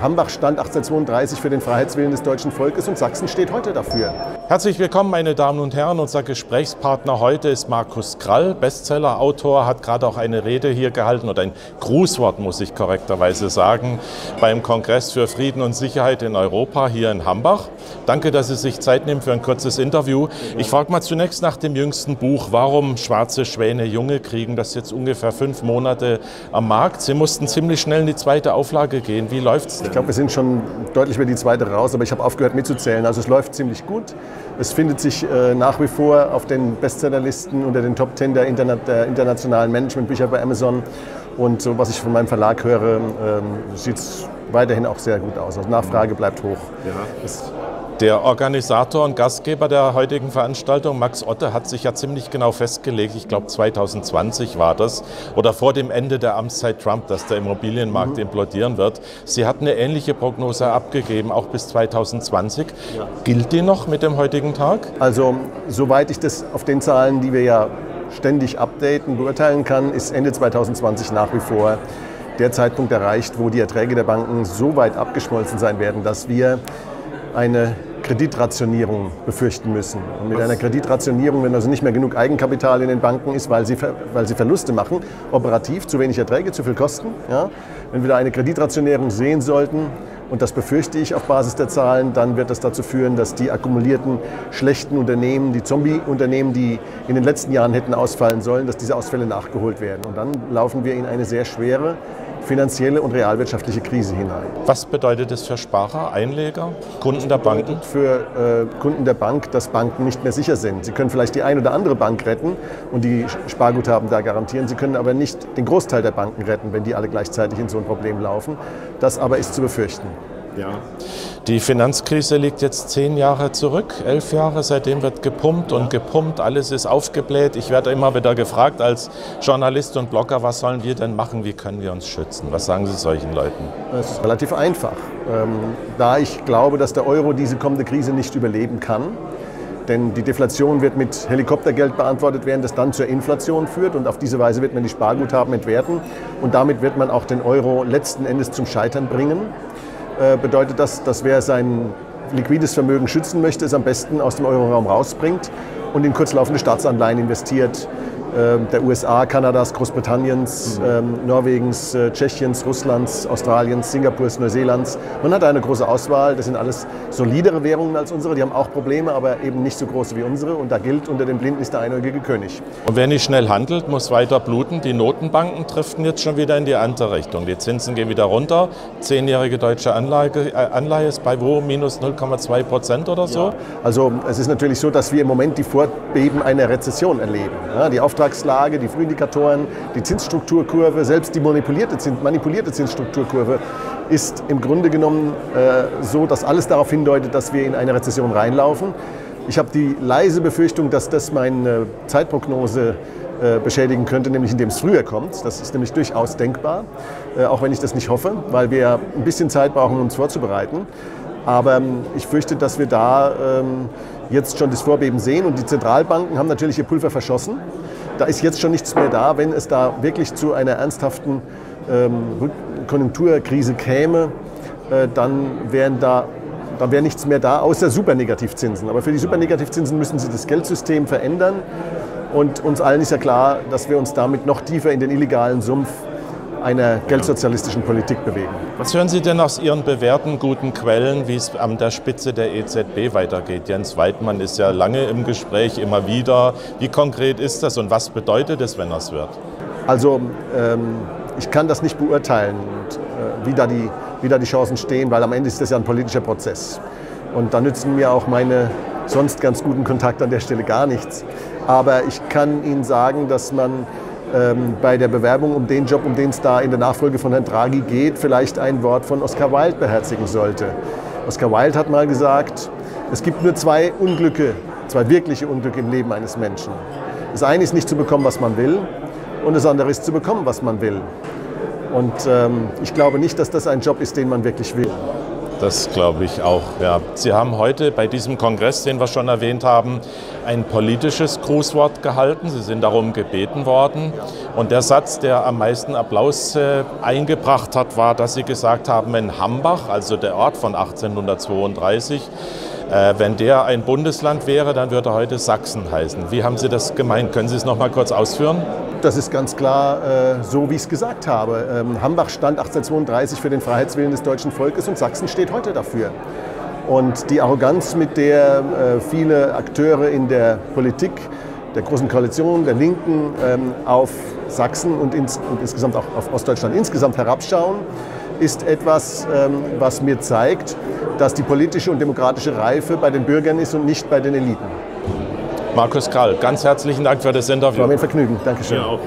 Hambach stand 1832 für den Freiheitswillen des deutschen Volkes und Sachsen steht heute dafür. Herzlich willkommen, meine Damen und Herren. Unser Gesprächspartner heute ist Markus Krall, Bestsellerautor, hat gerade auch eine Rede hier gehalten oder ein Grußwort, muss ich korrekterweise sagen, beim Kongress für Frieden und Sicherheit in Europa hier in Hambach. Danke, dass Sie sich Zeit nehmen für ein kurzes Interview. Ich frage mal zunächst nach dem jüngsten Buch, Warum schwarze Schwäne Junge kriegen. Das jetzt ungefähr fünf Monate am Markt. Sie mussten ziemlich schnell in die zweite Auflage gehen. Wie läuft es Ich glaube, wir sind schon deutlich über die zweite raus, aber ich habe aufgehört mitzuzählen. Also es läuft ziemlich gut. Es findet sich äh, nach wie vor auf den Bestsellerlisten unter den Top 10 der, Interna der internationalen Managementbücher bei Amazon. Und so, was ich von meinem Verlag höre, ähm, sieht es weiterhin auch sehr gut aus. Also Nachfrage bleibt hoch. Ja. Der Organisator und Gastgeber der heutigen Veranstaltung, Max Otte, hat sich ja ziemlich genau festgelegt, ich glaube 2020 war das, oder vor dem Ende der Amtszeit Trump, dass der Immobilienmarkt mhm. implodieren wird. Sie hat eine ähnliche Prognose abgegeben, auch bis 2020. Ja. Gilt die noch mit dem heutigen Tag? Also, soweit ich das auf den Zahlen, die wir ja ständig updaten, beurteilen kann, ist Ende 2020 nach wie vor der Zeitpunkt erreicht, wo die Erträge der Banken so weit abgeschmolzen sein werden, dass wir eine Kreditrationierung befürchten müssen. Und mit einer Kreditrationierung, wenn also nicht mehr genug Eigenkapital in den Banken ist, weil sie, weil sie Verluste machen, operativ, zu wenig Erträge, zu viel Kosten. Ja? Wenn wir da eine Kreditrationierung sehen sollten, und das befürchte ich auf Basis der Zahlen, dann wird das dazu führen, dass die akkumulierten schlechten Unternehmen, die Zombie-Unternehmen, die in den letzten Jahren hätten ausfallen sollen, dass diese Ausfälle nachgeholt werden. Und dann laufen wir in eine sehr schwere finanzielle und realwirtschaftliche Krise hinein. Was bedeutet das für Sparer, Einleger, Kunden der Banken? Für äh, Kunden der Bank, dass Banken nicht mehr sicher sind. Sie können vielleicht die eine oder andere Bank retten und die Sparguthaben da garantieren. Sie können aber nicht den Großteil der Banken retten, wenn die alle gleichzeitig in so ein Problem laufen. Das aber ist zu befürchten. Ja. Die Finanzkrise liegt jetzt zehn Jahre zurück, elf Jahre, seitdem wird gepumpt und gepumpt, alles ist aufgebläht. Ich werde immer wieder gefragt als Journalist und Blogger, was sollen wir denn machen, wie können wir uns schützen? Was sagen Sie solchen Leuten? Das ist relativ einfach. Ähm, da ich glaube, dass der Euro diese kommende Krise nicht überleben kann, denn die Deflation wird mit Helikoptergeld beantwortet werden, das dann zur Inflation führt. Und auf diese Weise wird man die Sparguthaben entwerten. Und damit wird man auch den Euro letzten Endes zum Scheitern bringen. Äh, bedeutet das, dass wer sein liquides Vermögen schützen möchte, es am besten aus dem Euroraum rausbringt und in kurzlaufende Staatsanleihen investiert, der USA, Kanadas, Großbritanniens, mhm. ähm, Norwegens, äh, Tschechiens, Russlands, Australiens, Singapurs, Neuseelands. Man hat eine große Auswahl. Das sind alles solidere Währungen als unsere. Die haben auch Probleme, aber eben nicht so große wie unsere. Und da gilt, unter den Blinden ist der einäugige König. Und wer nicht schnell handelt, muss weiter bluten. Die Notenbanken driften jetzt schon wieder in die andere Richtung. Die Zinsen gehen wieder runter. Zehnjährige deutsche Anlage, äh, Anleihe ist bei wo? Minus 0,2 Prozent oder so? Ja. Also es ist natürlich so, dass wir im Moment die Vorbeben einer Rezession erleben. Ja, die Auftragslage, die Frühindikatoren, die Zinsstrukturkurve, selbst die manipulierte, Zins, manipulierte Zinsstrukturkurve ist im Grunde genommen äh, so, dass alles darauf hindeutet, dass wir in eine Rezession reinlaufen. Ich habe die leise Befürchtung, dass das meine Zeitprognose äh, beschädigen könnte, nämlich indem es früher kommt. Das ist nämlich durchaus denkbar, äh, auch wenn ich das nicht hoffe, weil wir ein bisschen Zeit brauchen, um uns vorzubereiten. Aber ähm, ich fürchte, dass wir da ähm, jetzt schon das Vorbeben sehen und die Zentralbanken haben natürlich ihr Pulver verschossen. Da ist jetzt schon nichts mehr da. Wenn es da wirklich zu einer ernsthaften ähm, Konjunkturkrise käme, äh, dann wären da dann wäre nichts mehr da, außer Supernegativzinsen. Aber für die Supernegativzinsen müssen sie das Geldsystem verändern. Und uns allen ist ja klar, dass wir uns damit noch tiefer in den illegalen Sumpf einer geldsozialistischen Politik bewegen. Was hören Sie denn aus Ihren bewährten guten Quellen, wie es an der Spitze der EZB weitergeht? Jens Weidmann ist ja lange im Gespräch, immer wieder. Wie konkret ist das und was bedeutet es, wenn das wird? Also ähm, ich kann das nicht beurteilen, und, äh, wie, da die, wie da die Chancen stehen, weil am Ende ist das ja ein politischer Prozess. Und da nützen mir auch meine sonst ganz guten Kontakte an der Stelle gar nichts. Aber ich kann Ihnen sagen, dass man ähm, bei der Bewerbung um den Job, um den es da in der Nachfolge von Herrn Draghi geht, vielleicht ein Wort von Oscar Wilde beherzigen sollte. Oscar Wilde hat mal gesagt, es gibt nur zwei Unglücke, zwei wirkliche Unglücke im Leben eines Menschen. Das eine ist nicht zu bekommen, was man will, und das andere ist zu bekommen, was man will. Und ähm, ich glaube nicht, dass das ein Job ist, den man wirklich will. Das glaube ich auch. Ja. Sie haben heute bei diesem Kongress, den wir schon erwähnt haben, ein politisches Grußwort gehalten. Sie sind darum gebeten worden. Und der Satz, der am meisten Applaus äh, eingebracht hat, war, dass Sie gesagt haben, in Hambach, also der Ort von 1832, äh, wenn der ein Bundesland wäre, dann würde er heute Sachsen heißen. Wie haben Sie das gemeint? Können Sie es noch mal kurz ausführen? Das ist ganz klar äh, so, wie ich es gesagt habe. Ähm, Hambach stand 1832 für den Freiheitswillen des deutschen Volkes und Sachsen steht heute dafür. Und die Arroganz, mit der äh, viele Akteure in der Politik, der Großen Koalition, der Linken ähm, auf Sachsen und, ins, und, insgesamt auch auf Ostdeutschland insgesamt herabschauen, ist etwas, ähm, was mir zeigt, dass die politische und demokratische Reife bei den Bürgern ist und nicht bei den Eliten. Markus Krall, ganz herzlichen Dank für das Interview. War mir ein Vergnügen. Dankeschön. Ja,